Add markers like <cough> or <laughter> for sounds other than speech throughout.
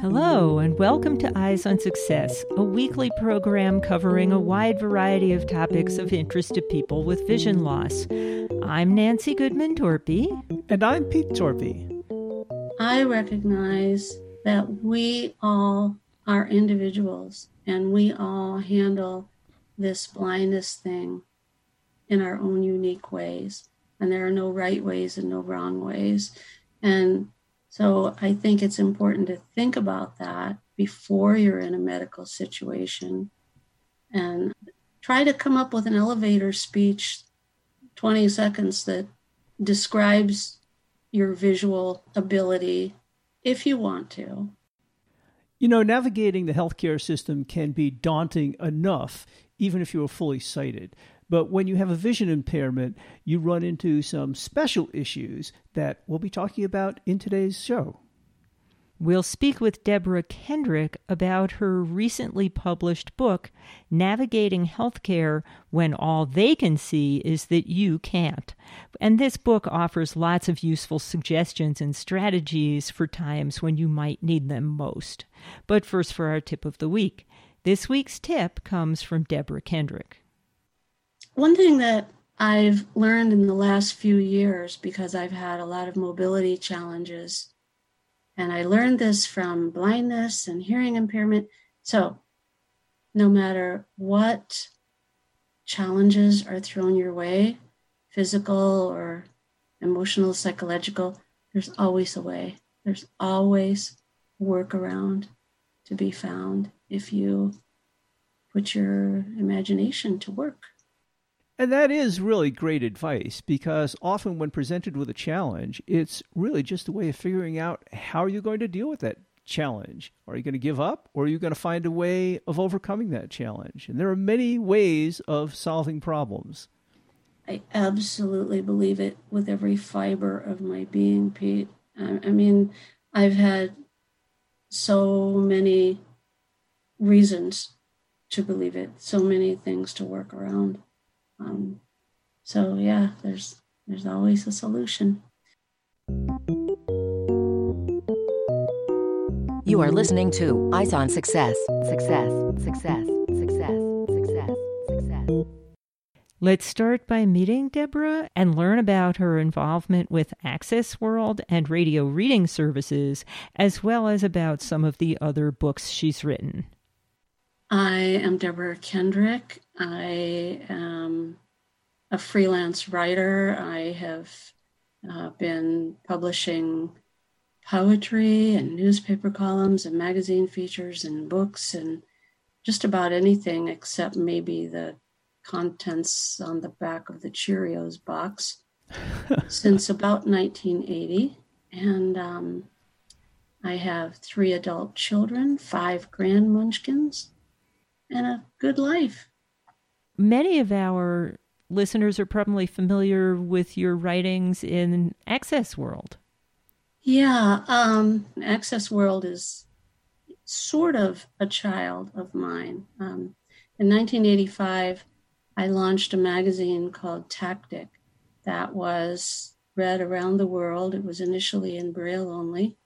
Hello, and welcome to Eyes on Success, a weekly program covering a wide variety of topics of interest to people with vision loss. I'm Nancy Goodman Torpy. And I'm Pete Torpy. I recognize that we all are individuals and we all handle this blindness thing in our own unique ways. And there are no right ways and no wrong ways. And so I think it's important to think about that before you're in a medical situation and try to come up with an elevator speech 20 seconds that describes your visual ability if you want to. You know, navigating the healthcare system can be daunting enough, even if you are fully sighted. But when you have a vision impairment, you run into some special issues that we'll be talking about in today's show. We'll speak with Deborah Kendrick about her recently published book, Navigating Healthcare When All They Can See Is That You Can't. And this book offers lots of useful suggestions and strategies for times when you might need them most. But first, for our tip of the week. This week's tip comes from Deborah Kendrick. One thing that I've learned in the last few years because I've had a lot of mobility challenges, and I learned this from blindness and hearing impairment. So, no matter what challenges are thrown your way, physical or emotional, psychological, there's always a way. There's always workaround to be found if you put your imagination to work. And that is really great advice because often when presented with a challenge, it's really just a way of figuring out how are you're going to deal with that challenge. Are you going to give up or are you going to find a way of overcoming that challenge? And there are many ways of solving problems. I absolutely believe it with every fiber of my being, Pete. I mean, I've had so many reasons to believe it, so many things to work around. Um, so yeah, there's there's always a solution. You are listening to Eyes on Success. Success. Success. Success. Success. Success. Let's start by meeting Deborah and learn about her involvement with Access World and radio reading services, as well as about some of the other books she's written. I am Deborah Kendrick. I am a freelance writer. I have uh, been publishing poetry and newspaper columns and magazine features and books and just about anything except maybe the contents on the back of the Cheerios box <laughs> since about 1980. And um, I have three adult children, five grand munchkins, and a good life. Many of our listeners are probably familiar with your writings in Access World. Yeah, um, Access World is sort of a child of mine. Um, in 1985, I launched a magazine called Tactic that was read around the world. It was initially in Braille only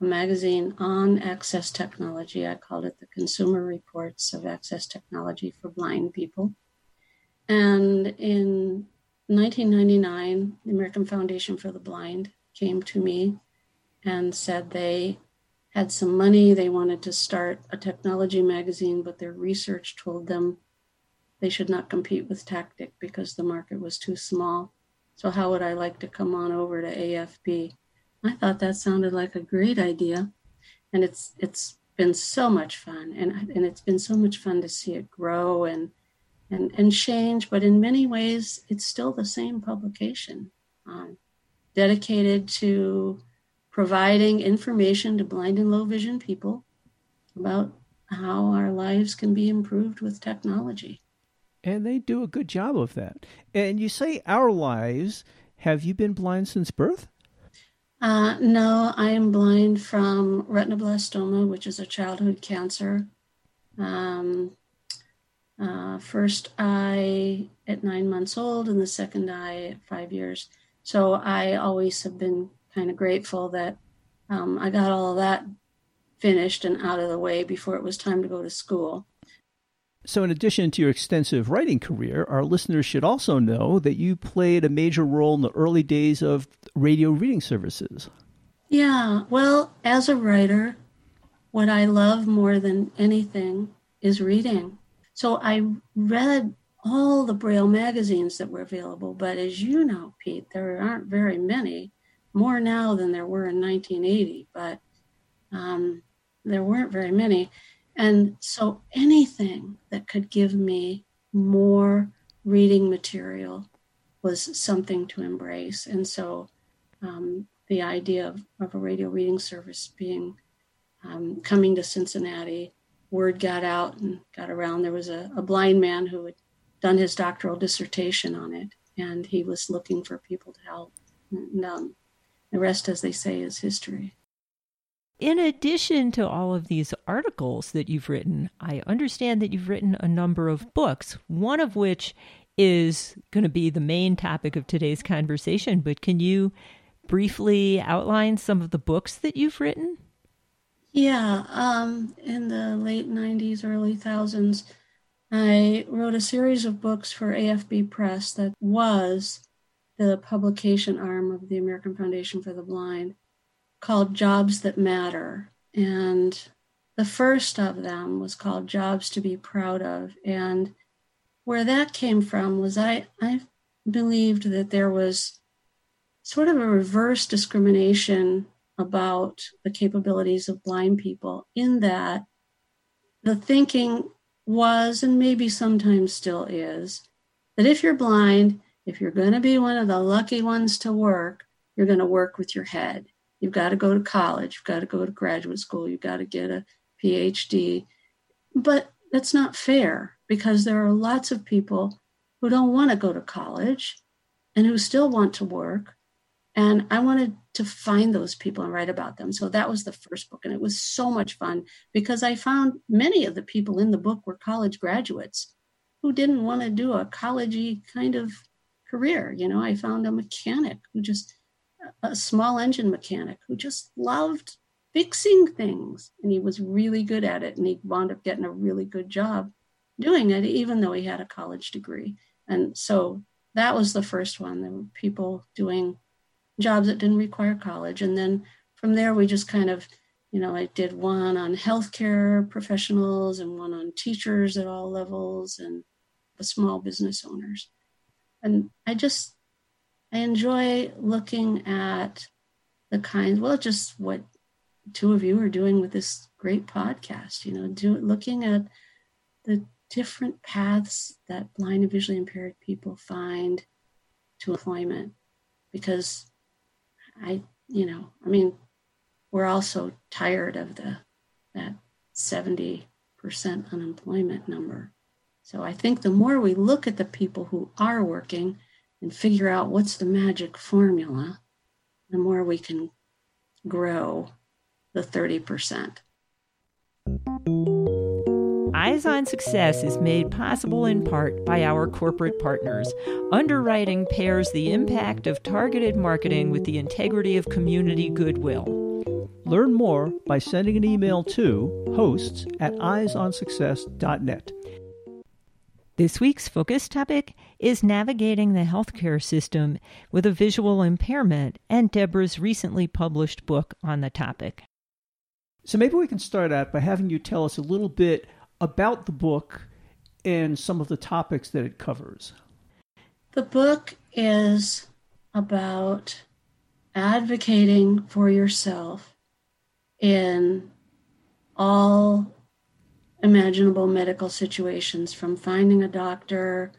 magazine on access technology. I called it the Consumer Reports of Access Technology for Blind People. And in 1999, the American Foundation for the Blind came to me and said they had some money. They wanted to start a technology magazine, but their research told them they should not compete with Tactic because the market was too small. So, how would I like to come on over to AFB? I thought that sounded like a great idea, and it's it's been so much fun, and and it's been so much fun to see it grow and and and change. But in many ways, it's still the same publication, um, dedicated to providing information to blind and low vision people about how our lives can be improved with technology. And they do a good job of that. And you say our lives. Have you been blind since birth? Uh, no, I am blind from retinoblastoma, which is a childhood cancer. Um, uh, first eye at nine months old, and the second eye at five years. So I always have been kind of grateful that um, I got all of that finished and out of the way before it was time to go to school. So, in addition to your extensive writing career, our listeners should also know that you played a major role in the early days of radio reading services. Yeah, well, as a writer, what I love more than anything is reading. So I read all the Braille magazines that were available, but as you know, Pete, there aren't very many, more now than there were in 1980, but um, there weren't very many. And so anything that could give me more reading material was something to embrace. And so um, the idea of, of, a radio reading service being um, coming to Cincinnati word got out and got around. There was a, a blind man who had done his doctoral dissertation on it, and he was looking for people to help. And, um, the rest, as they say, is history. In addition to all of these articles that you've written, I understand that you've written a number of books, one of which is going to be the main topic of today's conversation. But can you briefly outline some of the books that you've written? Yeah, um, in the late 90s, early thousands, I wrote a series of books for AFB Press that was the publication arm of the American Foundation for the Blind called Jobs That Matter. And the first of them was called Jobs to Be Proud of. And where that came from was I, I believed that there was sort of a reverse discrimination about the capabilities of blind people, in that the thinking was, and maybe sometimes still is, that if you're blind, if you're going to be one of the lucky ones to work, you're going to work with your head. You've got to go to college, you've got to go to graduate school, you've got to get a PhD. But that's not fair because there are lots of people who don't want to go to college and who still want to work and I wanted to find those people and write about them. So that was the first book. And it was so much fun because I found many of the people in the book were college graduates who didn't want to do a collegey kind of career. You know, I found a mechanic who just, a small engine mechanic who just loved fixing things. And he was really good at it. And he wound up getting a really good job doing it, even though he had a college degree. And so that was the first one. There were people doing jobs that didn't require college. And then from there, we just kind of, you know, I did one on healthcare professionals and one on teachers at all levels and the small business owners. And I just, I enjoy looking at the kinds, well, just what two of you are doing with this great podcast, you know, do, looking at the different paths that blind and visually impaired people find to employment because I, you know, I mean, we're also tired of the that 70% unemployment number. So I think the more we look at the people who are working and figure out what's the magic formula, the more we can grow the 30%. Eyes on Success is made possible in part by our corporate partners. Underwriting pairs the impact of targeted marketing with the integrity of community goodwill. Learn more by sending an email to hosts at eyesonsuccess.net. This week's focus topic is navigating the healthcare system with a visual impairment and Deborah's recently published book on the topic. So maybe we can start out by having you tell us a little bit about the book and some of the topics that it covers. The book is about advocating for yourself in all imaginable medical situations from finding a doctor,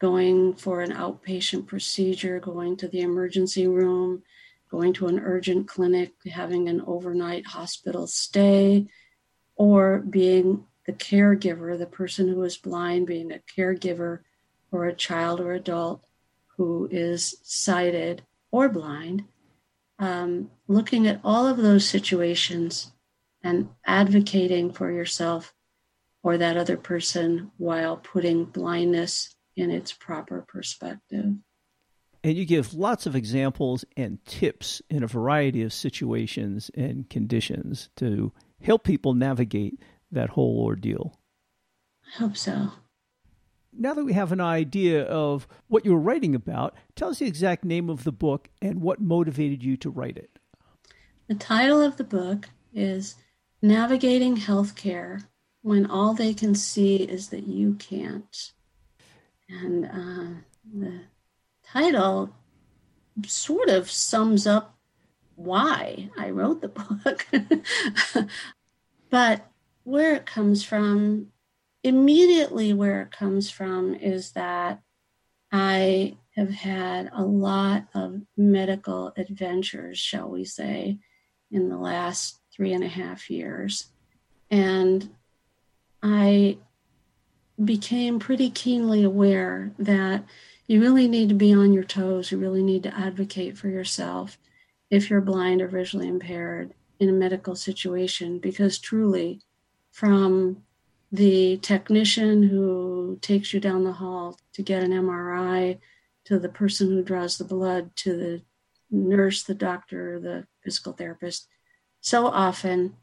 going for an outpatient procedure, going to the emergency room, going to an urgent clinic, having an overnight hospital stay, or being the caregiver, the person who is blind being a caregiver for a child or adult who is sighted or blind, um, looking at all of those situations and advocating for yourself or that other person while putting blindness in its proper perspective. And you give lots of examples and tips in a variety of situations and conditions to help people navigate that whole ordeal. I hope so. Now that we have an idea of what you were writing about, tell us the exact name of the book and what motivated you to write it. The title of the book is Navigating Healthcare When All They Can See Is That You Can't. And uh, the title sort of sums up why I wrote the <laughs> book. but where it comes from immediately where it comes from is that I have had a lot of medical adventures, shall we say, in the last three and a half years. And I became pretty keenly aware that you really need to be on your toes. You really need to advocate for yourself if you're blind or visually impaired in a medical situation, because truly, from the technician who takes you down the hall to get an MRI, to the person who draws the blood, to the nurse, the doctor, the physical therapist. So often,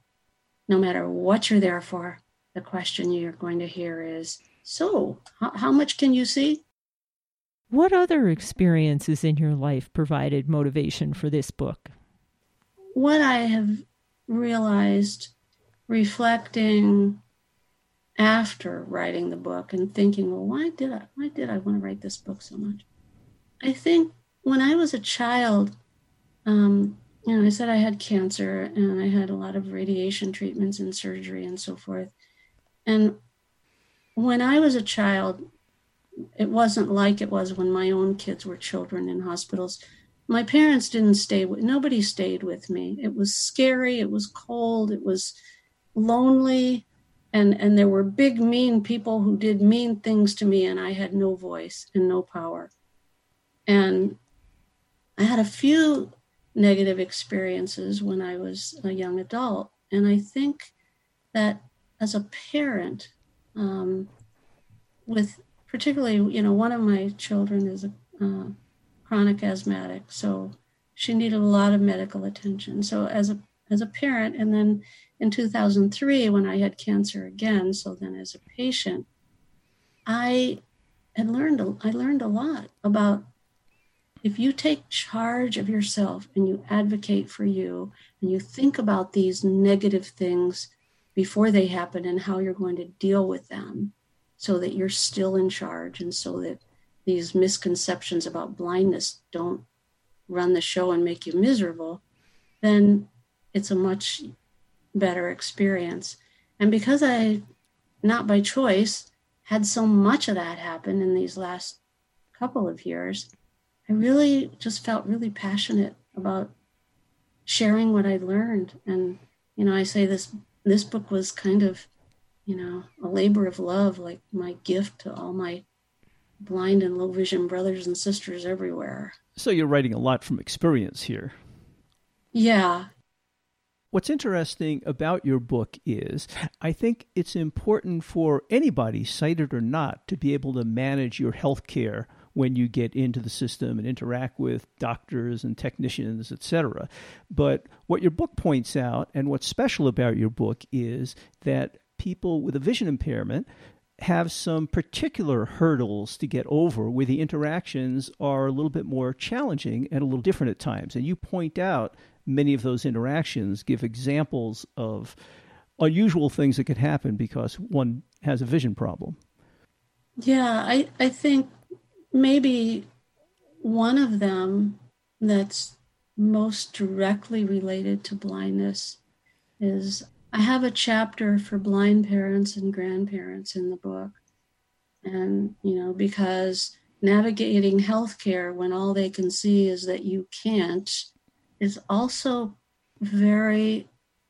no matter what you're there for, the question you're going to hear is So, how, how much can you see? What other experiences in your life provided motivation for this book? What I have realized reflecting after writing the book and thinking, well, why did I why did I want to write this book so much? I think when I was a child, um, you know, I said I had cancer and I had a lot of radiation treatments and surgery and so forth. And when I was a child, it wasn't like it was when my own kids were children in hospitals. My parents didn't stay with nobody stayed with me. It was scary, it was cold, it was lonely and and there were big mean people who did mean things to me and i had no voice and no power and i had a few negative experiences when i was a young adult and i think that as a parent um, with particularly you know one of my children is a uh, chronic asthmatic so she needed a lot of medical attention so as a as a parent and then in 2003 when I had cancer again. So then, as a patient, I had learned I learned a lot about if you take charge of yourself and you advocate for you and you think about these negative things before they happen and how you're going to deal with them so that you're still in charge and so that these misconceptions about blindness don't run the show and make you miserable then it's a much better experience. And because I, not by choice, had so much of that happen in these last couple of years, I really just felt really passionate about sharing what I learned. And, you know, I say this this book was kind of, you know, a labor of love, like my gift to all my blind and low vision brothers and sisters everywhere. So you're writing a lot from experience here. Yeah, What's interesting about your book is I think it's important for anybody, sighted or not, to be able to manage your health care when you get into the system and interact with doctors and technicians, etc. But what your book points out, and what's special about your book, is that people with a vision impairment have some particular hurdles to get over where the interactions are a little bit more challenging and a little different at times. And you point out many of those interactions give examples of unusual things that could happen because one has a vision problem. Yeah, I, I think maybe one of them that's most directly related to blindness is I have a chapter for blind parents and grandparents in the book. And, you know, because navigating healthcare when all they can see is that you can't is also very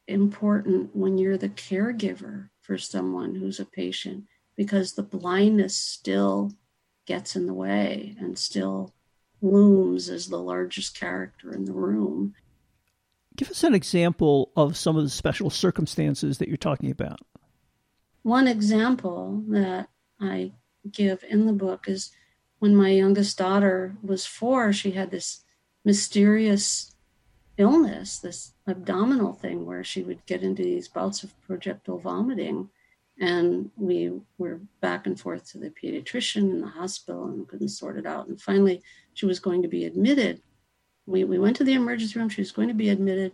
important when you're the caregiver for someone who's a patient because the blindness still gets in the way and still looms as the largest character in the room. Give us an example of some of the special circumstances that you're talking about. One example that I give in the book is when my youngest daughter was four, she had this mysterious illness, this abdominal thing where she would get into these bouts of projectile vomiting. And we were back and forth to the pediatrician in the hospital and couldn't sort it out. And finally, she was going to be admitted. We, we went to the emergency room. She was going to be admitted.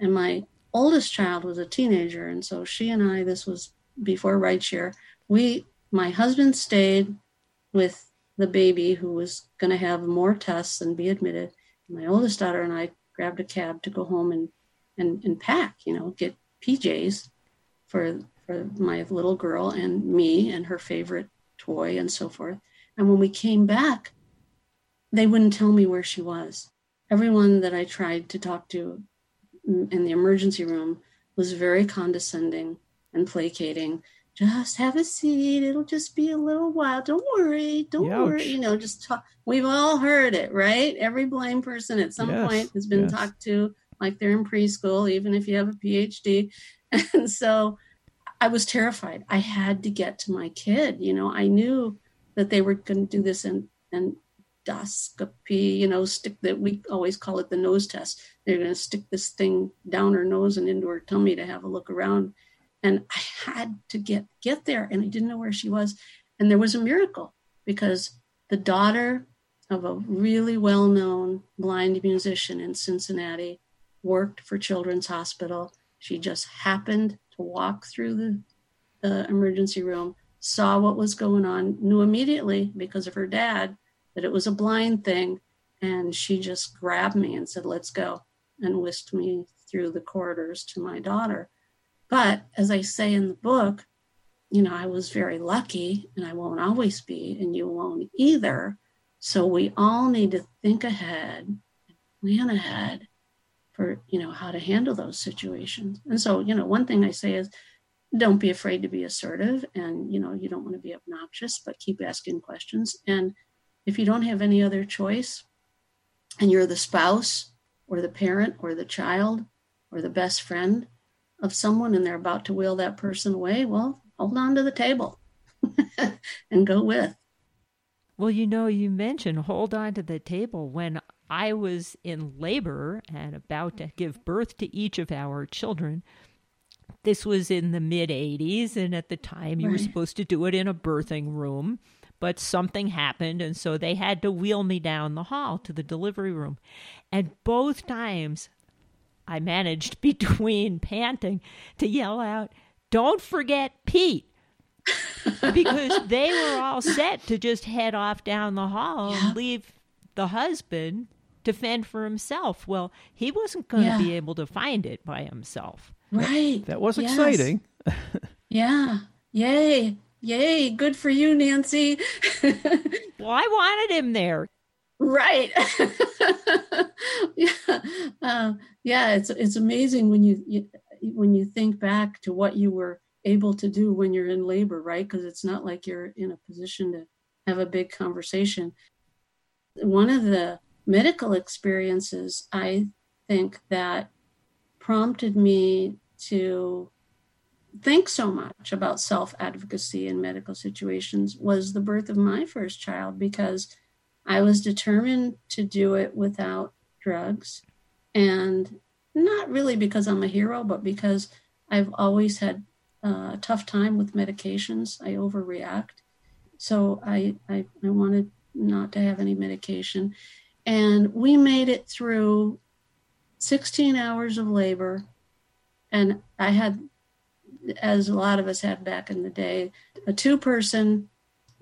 And my oldest child was a teenager. And so she and I, this was before rideshare, we, my husband stayed with the baby who was going to have more tests and be admitted. My oldest daughter and I grabbed a cab to go home and, and, and pack, you know, get PJs for, for my little girl and me and her favorite toy and so forth. And when we came back, they wouldn't tell me where she was. Everyone that I tried to talk to in the emergency room was very condescending and placating just have a seat. It'll just be a little while. Don't worry. Don't Ouch. worry. You know, just talk. We've all heard it, right? Every blind person at some yes, point has been yes. talked to like they're in preschool, even if you have a PhD. <laughs> And so I was terrified. I had to get to my kid. You know, I knew that they were going to do this and endoscopy, you know, stick that we always call it the nose test. They're going to stick this thing down her nose and into her tummy to have a look around and I had to get get there and I didn't know where she was and there was a miracle because the daughter of a really well-known blind musician in Cincinnati worked for Children's Hospital she just happened to walk through the, the emergency room saw what was going on knew immediately because of her dad that it was a blind thing and she just grabbed me and said let's go and whisked me through the corridors to my daughter but as I say in the book, you know, I was very lucky and I won't always be, and you won't either. So we all need to think ahead plan ahead for, you know, how to handle those situations. And so, you know, one thing I say is don't be afraid to be assertive and, you know, you don't want to be obnoxious, but keep asking questions. And if you don't have any other choice and you're the spouse or the parent or the child or the best friend, of someone and they're about to wheel that person away, well, hold on to the table <laughs> and go with. Well, you know, you mentioned hold on to the table. When I was in labor and about to give birth to each of our children, this was in the mid 80s, and at the time you right. were supposed to do it in a birthing room, but something happened, and so they had to wheel me down the hall to the delivery room. And both times I managed <laughs> between panting to yell out, Don't forget Pete. because they were all set to just head off down the hall yeah. and leave the husband to fend for himself. Well, he wasn't going yeah. to be able to find it by himself. Right. That, that was yes. exciting. yeah. Yay. Yay. Good for you, Nancy. <laughs> well, I wanted him there. Right. <laughs> yeah. Uh, yeah. It's it's amazing when you, you when you think back to what you were able to do when you're in labor, right? Because it's not like you're in a position to have a big conversation. One of the medical experiences I think that prompted me to think so much about self advocacy in medical situations was the birth of my first child because I was determined to do it without drugs. And not really because I'm a hero, but because I've always had uh, a tough time with medications. I overreact. So I, I, I wanted not to have any medication. And we made it through 16 hours of labor. And I had, as a lot of us had back in the day, a two person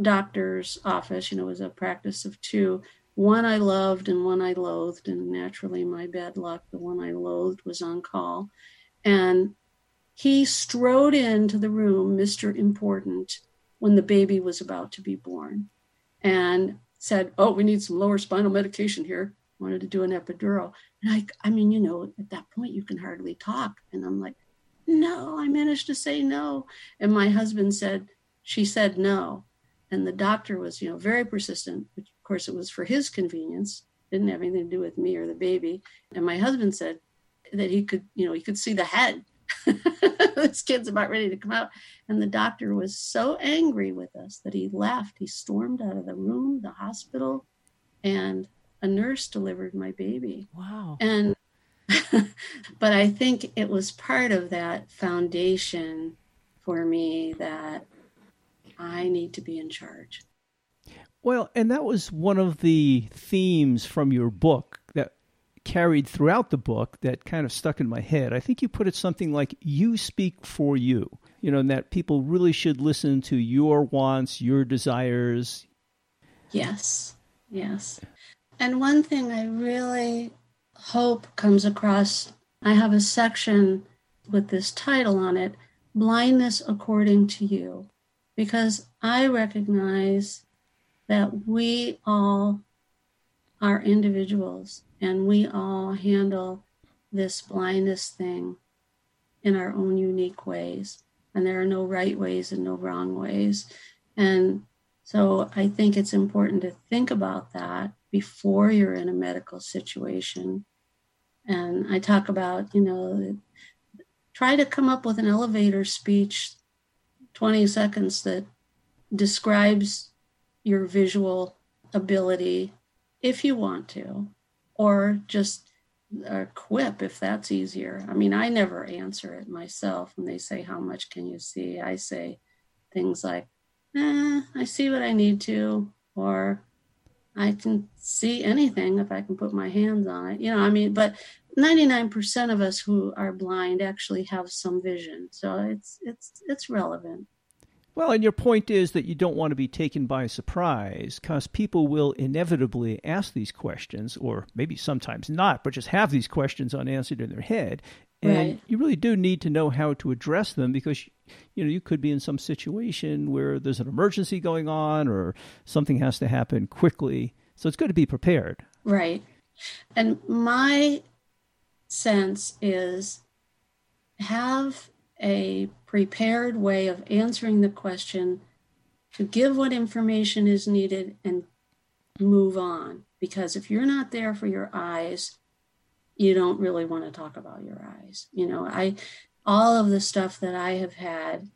doctor's office, you know, it was a practice of two. One I loved and one I loathed, and naturally, my bad luck, the one I loathed was on call. And he strode into the room, Mr. Important, when the baby was about to be born, and said, Oh, we need some lower spinal medication here. Wanted to do an epidural. And I, I mean, you know, at that point, you can hardly talk. And I'm like, No, I managed to say no. And my husband said, She said no. And the doctor was, you know, very persistent, which of course it was for his convenience, didn't have anything to do with me or the baby. And my husband said that he could, you know, he could see the head <laughs> this kid's about ready to come out. And the doctor was so angry with us that he left. He stormed out of the room, the hospital, and a nurse delivered my baby. Wow. And, <laughs> but I think it was part of that foundation for me that I need to be in charge. Well, and that was one of the themes from your book carried throughout the book that kind of stuck in my head. I think you put it something like, You speak for you, you know, and that people really should listen to your wants, your desires. Yes, yes. And one thing I really hope comes across I have a section with this title on it Blindness According to You, because I recognize that we all are individuals and we all handle this blindness thing in our own unique ways. And there are no right ways and no wrong ways. And so I think it's important to think about that before you're in a medical situation. And I talk about, you know, try to come up with an elevator speech, 20 seconds that describes your visual ability if you want to, or just a quip if that's easier. I mean, I never answer it myself when they say, How much can you see? I say things like, eh, I see what I need to, or I can see anything if I can put my hands on it. You know, I mean, but 99% of us who are blind actually have some vision. So it's it's it's relevant. Well, and your point is that you don't want to be taken by surprise because people will inevitably ask these questions, or maybe sometimes not, but just have these questions unanswered in their head. And Right. you really do need to know how to address them because you know you could be in some situation where there's an emergency going on or something has to happen quickly. So it's good to be prepared. Right. And my sense is have a prepared way of answering the question to give what information is needed and move on. Because if you're not there for your eyes, you don't really want to talk about your eyes. You know, I, all of the stuff that I have had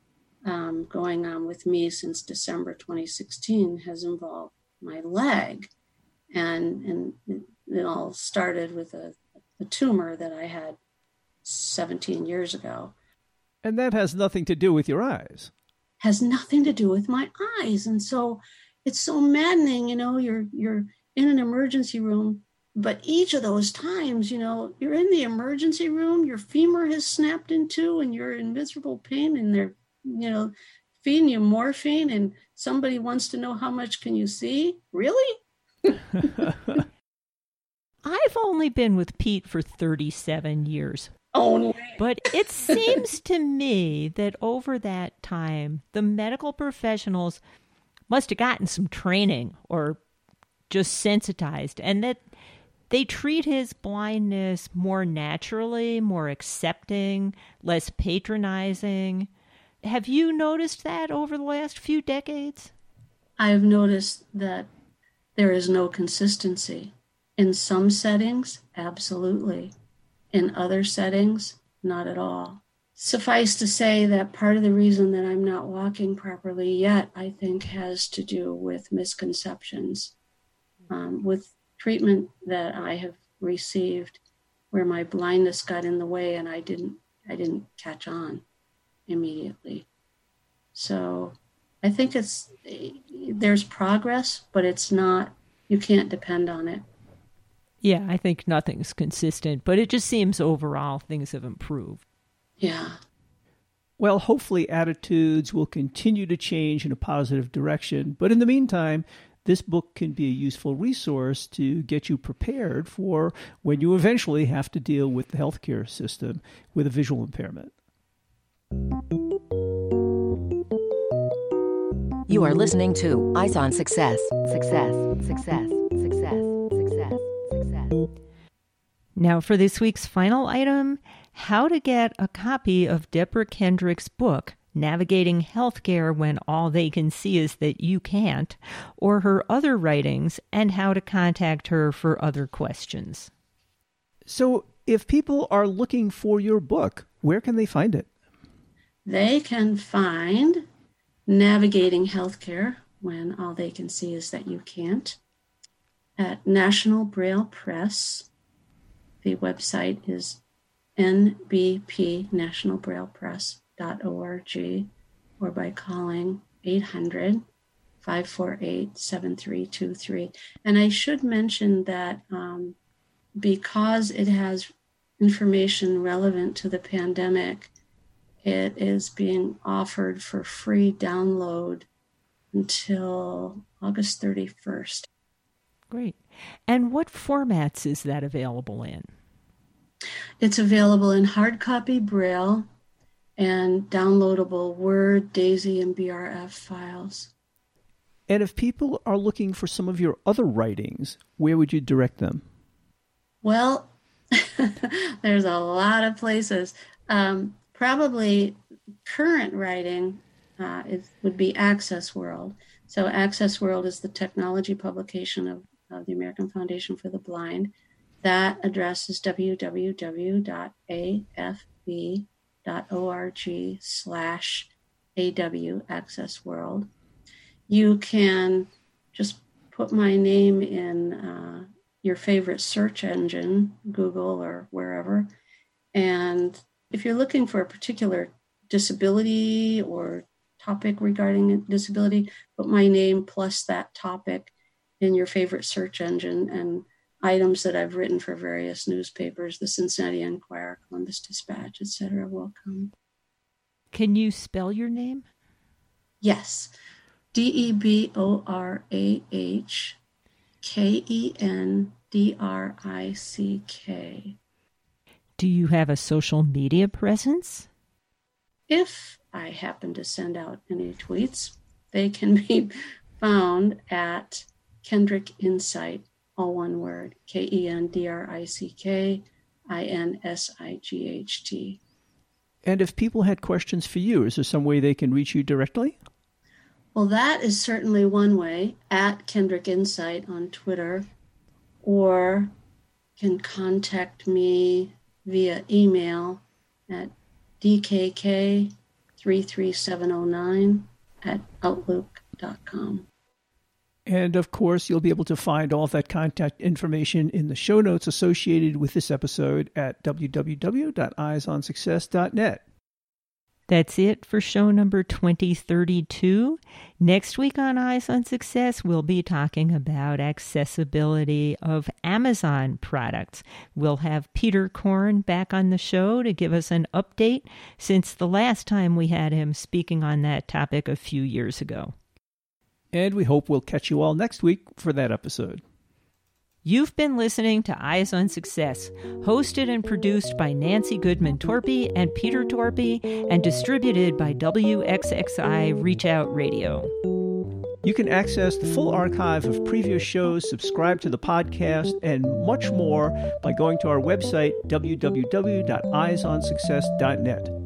um, going on with me since December 2016 has involved my leg. And, and it, all started with a, a tumor that I had 17 years ago And that has nothing to do with your eyes. has nothing to do with my eyes and so it's so maddening you know you're you're in an emergency room but each of those times you know you're in the emergency room your femur has snapped in two and you're in miserable pain and they're you know feeding you morphine and somebody wants to know how much can you see really <laughs> <laughs> I've only been with Pete for 37 years. Only But it seems to me that over that time, the medical professionals must have gotten some training or just sensitized, and that they treat his blindness more naturally, more accepting, less patronizing. Have you noticed that over the last few decades? I've noticed that there is no consistency. In some settings, absolutely. In other settings, not at all. Suffice to say that part of the reason that I'm not walking properly yet, I think, has to do with misconceptions, um, with treatment that I have received, where my blindness got in the way and I didn't, I didn't catch on immediately. So I think it's there's progress, but it's not. You can't depend on it. Yeah, I think nothing's consistent, but it just seems overall things have improved. Yeah. Well, hopefully, attitudes will continue to change in a positive direction. But in the meantime, this book can be a useful resource to get you prepared for when you eventually have to deal with the healthcare system with a visual impairment. You are listening to Eyes on Success. Success. Success. Success. Success. Success. Now, for this week's final item how to get a copy of Deborah Kendrick's book, Navigating Healthcare When All They Can See Is That You Can't, or her other writings, and how to contact her for other questions. So, if people are looking for your book, where can they find it? They can find Navigating Healthcare when all they can see is that you can't at National Braille Press. The website is nbpnationalbraillepress.org or by calling 800 548 7323. And I should mention that um, because it has information relevant to the pandemic, it is being offered for free download until August 31st. Great. And what formats is that available in? It's available in hard copy Braille and downloadable Word, DAISY, and BRF files. And if people are looking for some of your other writings, where would you direct them? Well, <laughs> there's a lot of places. Um, probably current writing uh, is, would be Access World. So, Access World is the technology publication of, of the American Foundation for the Blind. That address is www.afb.org slash AW Access World. You can just put my name in uh, your favorite search engine, Google or wherever. And if you're looking for a particular disability or topic regarding disability, put my name plus that topic in your favorite search engine and items that I've written for various newspapers, the Cincinnati Enquirer, Columbus Dispatch, etc. will come. Can you spell your name? Yes. D E B O R A H K E N D R I C K. Do you have a social media presence? If I happen to send out any tweets, they can be <laughs> found at Kendrick Insight, all one word K E N D R I C K I N S I G H T. And if people had questions for you, is there some way they can reach you directly? Well, that is certainly one way at Kendrick Insight on Twitter, or can contact me via email at dkk33709 at outlook.com. And of course, you'll be able to find all that contact information in the show notes associated with this episode at www.eyesonsuccess.net. That's it for show number 2032. Next week on Eyes on Success, we'll be talking about accessibility of Amazon products. We'll have Peter Korn back on the show to give us an update since the last time we had him speaking on that topic a few years ago. And we hope we'll catch you all next week for that episode. You've been listening to Eyes on Success, hosted and produced by Nancy Goodman Torpy and Peter Torpy, and distributed by WXXI Reach Out Radio. You can access the full archive of previous shows, subscribe to the podcast, and much more by going to our website, www.eyesonsuccess.net.